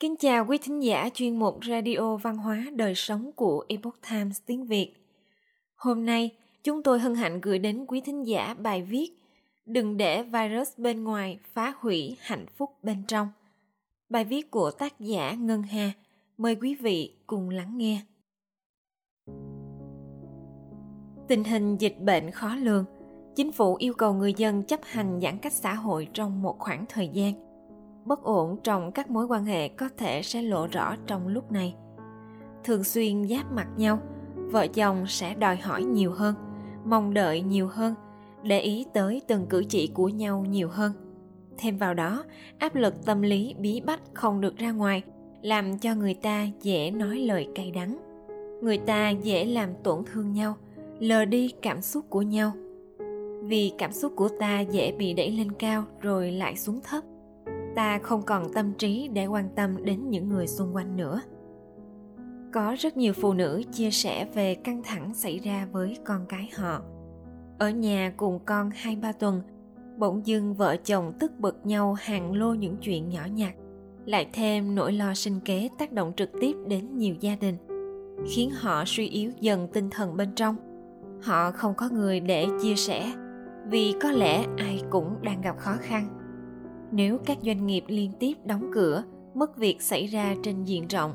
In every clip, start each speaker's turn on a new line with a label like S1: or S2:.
S1: Kính chào quý thính giả chuyên mục Radio Văn hóa Đời Sống của Epoch Times tiếng Việt. Hôm nay, chúng tôi hân hạnh gửi đến quý thính giả bài viết Đừng để virus bên ngoài phá hủy hạnh phúc bên trong. Bài viết của tác giả Ngân Hà. Mời quý vị cùng lắng nghe. Tình hình dịch bệnh khó lường, chính phủ yêu cầu người dân chấp hành giãn cách xã hội trong một khoảng thời gian – bất ổn trong các mối quan hệ có thể sẽ lộ rõ trong lúc này. Thường xuyên giáp mặt nhau, vợ chồng sẽ đòi hỏi nhiều hơn, mong đợi nhiều hơn, để ý tới từng cử chỉ của nhau nhiều hơn. Thêm vào đó, áp lực tâm lý bí bách không được ra ngoài, làm cho người ta dễ nói lời cay đắng. Người ta dễ làm tổn thương nhau, lờ đi cảm xúc của nhau. Vì cảm xúc của ta dễ bị đẩy lên cao rồi lại xuống thấp ta không còn tâm trí để quan tâm đến những người xung quanh nữa. Có rất nhiều phụ nữ chia sẻ về căng thẳng xảy ra với con cái họ. Ở nhà cùng con hai ba tuần, bỗng dưng vợ chồng tức bực nhau hàng lô những chuyện nhỏ nhặt, lại thêm nỗi lo sinh kế tác động trực tiếp đến nhiều gia đình, khiến họ suy yếu dần tinh thần bên trong. Họ không có người để chia sẻ vì có lẽ ai cũng đang gặp khó khăn nếu các doanh nghiệp liên tiếp đóng cửa, mất việc xảy ra trên diện rộng,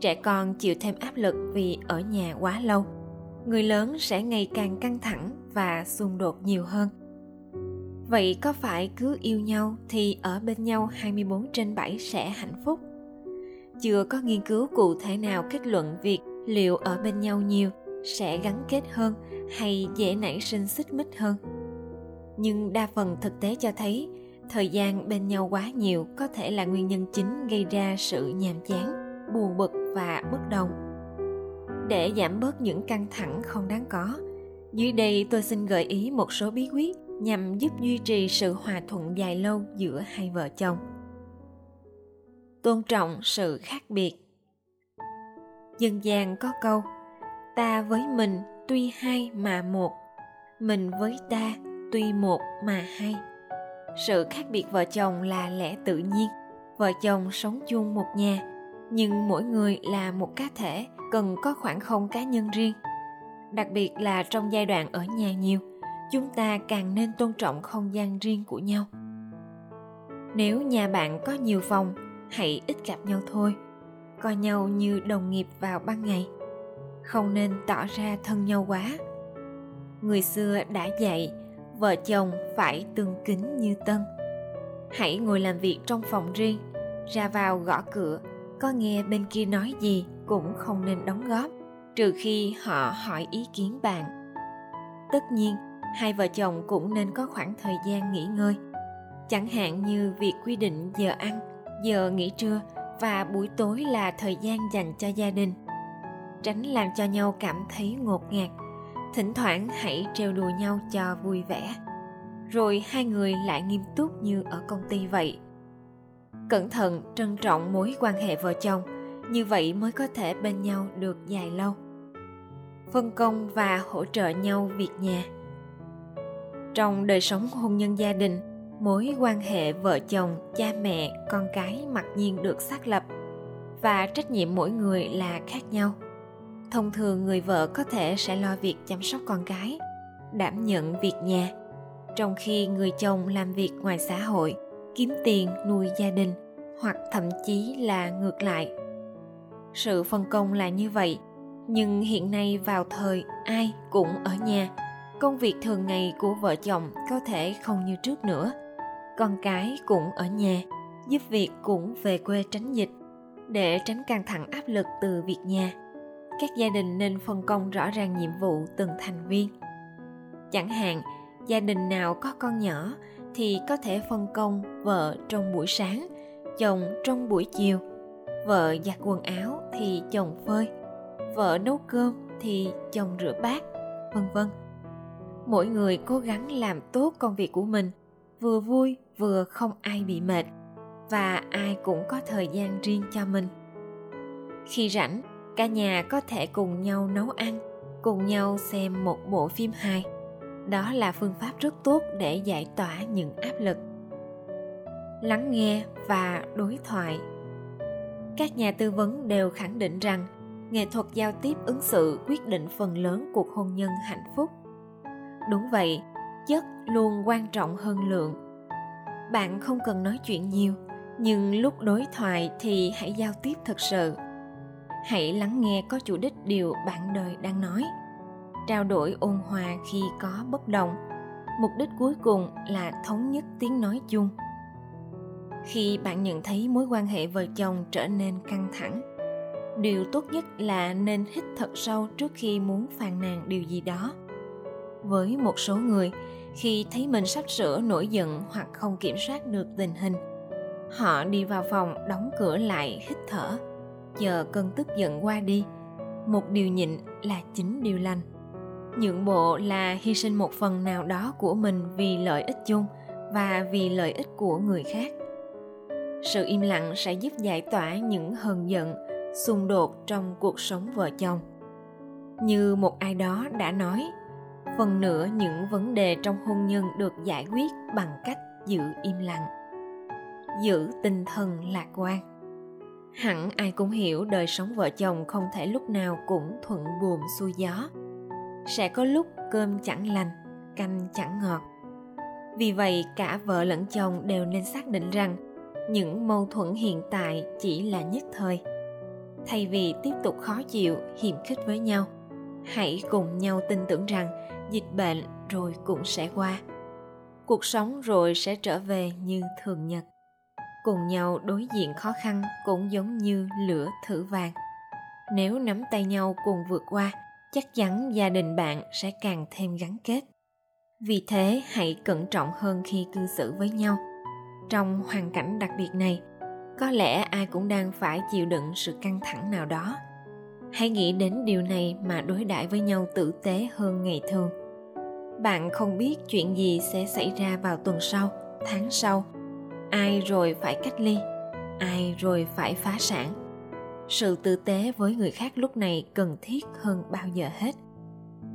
S1: trẻ con chịu thêm áp lực vì ở nhà quá lâu người lớn sẽ ngày càng căng thẳng và xung đột nhiều hơn vậy có phải cứ yêu nhau thì ở bên nhau 24 trên 7 sẽ hạnh phúc? Chưa có nghiên cứu cụ thể nào kết luận việc liệu ở bên nhau nhiều sẽ gắn kết hơn hay dễ nảy sinh xích mích hơn. Nhưng đa phần thực tế cho thấy thời gian bên nhau quá nhiều có thể là nguyên nhân chính gây ra sự nhàm chán, buồn bực và bất đồng. Để giảm bớt những căng thẳng không đáng có, dưới đây tôi xin gợi ý một số bí quyết nhằm giúp duy trì sự hòa thuận dài lâu giữa hai vợ chồng. Tôn trọng sự khác biệt. Dân gian có câu, ta với mình tuy hai mà một, mình với ta tuy một mà hai sự khác biệt vợ chồng là lẽ tự nhiên. Vợ chồng sống chung một nhà, nhưng mỗi người là một cá thể, cần có khoảng không cá nhân riêng. Đặc biệt là trong giai đoạn ở nhà nhiều, chúng ta càng nên tôn trọng không gian riêng của nhau. Nếu nhà bạn có nhiều phòng, hãy ít gặp nhau thôi. Coi nhau như đồng nghiệp vào ban ngày. Không nên tỏ ra thân nhau quá. Người xưa đã dạy vợ chồng phải tương kính như tân. Hãy ngồi làm việc trong phòng riêng, ra vào gõ cửa, có nghe bên kia nói gì cũng không nên đóng góp, trừ khi họ hỏi ý kiến bạn. Tất nhiên, hai vợ chồng cũng nên có khoảng thời gian nghỉ ngơi. Chẳng hạn như việc quy định giờ ăn, giờ nghỉ trưa và buổi tối là thời gian dành cho gia đình. Tránh làm cho nhau cảm thấy ngột ngạt thỉnh thoảng hãy trêu đùa nhau cho vui vẻ. Rồi hai người lại nghiêm túc như ở công ty vậy. Cẩn thận, trân trọng mối quan hệ vợ chồng, như vậy mới có thể bên nhau được dài lâu. Phân công và hỗ trợ nhau việc nhà. Trong đời sống hôn nhân gia đình, mối quan hệ vợ chồng, cha mẹ, con cái mặc nhiên được xác lập và trách nhiệm mỗi người là khác nhau thông thường người vợ có thể sẽ lo việc chăm sóc con cái đảm nhận việc nhà. Trong khi người chồng làm việc ngoài xã hội, kiếm tiền nuôi gia đình, hoặc thậm chí là ngược lại. Sự phân công là như vậy, nhưng hiện nay vào thời ai cũng ở nhà, công việc thường ngày của vợ chồng có thể không như trước nữa. Con cái cũng ở nhà, giúp việc cũng về quê tránh dịch, để tránh căng thẳng áp lực từ việc nhà các gia đình nên phân công rõ ràng nhiệm vụ từng thành viên. Chẳng hạn, gia đình nào có con nhỏ thì có thể phân công vợ trong buổi sáng, chồng trong buổi chiều. Vợ giặt quần áo thì chồng phơi, vợ nấu cơm thì chồng rửa bát, vân vân. Mỗi người cố gắng làm tốt công việc của mình, vừa vui vừa không ai bị mệt và ai cũng có thời gian riêng cho mình. Khi rảnh cả nhà có thể cùng nhau nấu ăn, cùng nhau xem một bộ phim hài. Đó là phương pháp rất tốt để giải tỏa những áp lực. Lắng nghe và đối thoại. Các nhà tư vấn đều khẳng định rằng nghệ thuật giao tiếp ứng xử quyết định phần lớn cuộc hôn nhân hạnh phúc. Đúng vậy, chất luôn quan trọng hơn lượng. Bạn không cần nói chuyện nhiều, nhưng lúc đối thoại thì hãy giao tiếp thật sự hãy lắng nghe có chủ đích điều bạn đời đang nói. Trao đổi ôn hòa khi có bất đồng. Mục đích cuối cùng là thống nhất tiếng nói chung. Khi bạn nhận thấy mối quan hệ vợ chồng trở nên căng thẳng, điều tốt nhất là nên hít thật sâu trước khi muốn phàn nàn điều gì đó. Với một số người, khi thấy mình sắp sửa nổi giận hoặc không kiểm soát được tình hình, họ đi vào phòng đóng cửa lại hít thở chờ cơn tức giận qua đi. Một điều nhịn là chính điều lành. Nhượng bộ là hy sinh một phần nào đó của mình vì lợi ích chung và vì lợi ích của người khác. Sự im lặng sẽ giúp giải tỏa những hờn giận, xung đột trong cuộc sống vợ chồng. Như một ai đó đã nói, phần nửa những vấn đề trong hôn nhân được giải quyết bằng cách giữ im lặng. Giữ tinh thần lạc quan hẳn ai cũng hiểu đời sống vợ chồng không thể lúc nào cũng thuận buồm xuôi gió. Sẽ có lúc cơm chẳng lành, canh chẳng ngọt. Vì vậy, cả vợ lẫn chồng đều nên xác định rằng những mâu thuẫn hiện tại chỉ là nhất thời. Thay vì tiếp tục khó chịu, hiềm khích với nhau, hãy cùng nhau tin tưởng rằng dịch bệnh rồi cũng sẽ qua. Cuộc sống rồi sẽ trở về như thường nhật cùng nhau đối diện khó khăn cũng giống như lửa thử vàng. Nếu nắm tay nhau cùng vượt qua, chắc chắn gia đình bạn sẽ càng thêm gắn kết. Vì thế, hãy cẩn trọng hơn khi cư xử với nhau. Trong hoàn cảnh đặc biệt này, có lẽ ai cũng đang phải chịu đựng sự căng thẳng nào đó. Hãy nghĩ đến điều này mà đối đãi với nhau tử tế hơn ngày thường. Bạn không biết chuyện gì sẽ xảy ra vào tuần sau, tháng sau ai rồi phải cách ly? Ai rồi phải phá sản? Sự tử tế với người khác lúc này cần thiết hơn bao giờ hết.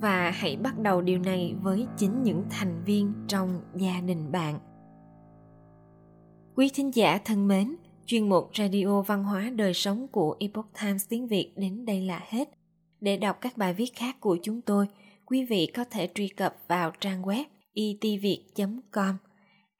S1: Và hãy bắt đầu điều này với chính những thành viên trong gia đình bạn. Quý thính giả thân mến, chuyên mục radio văn hóa đời sống của epoch times tiếng việt đến đây là hết. Để đọc các bài viết khác của chúng tôi, quý vị có thể truy cập vào trang web itviet e com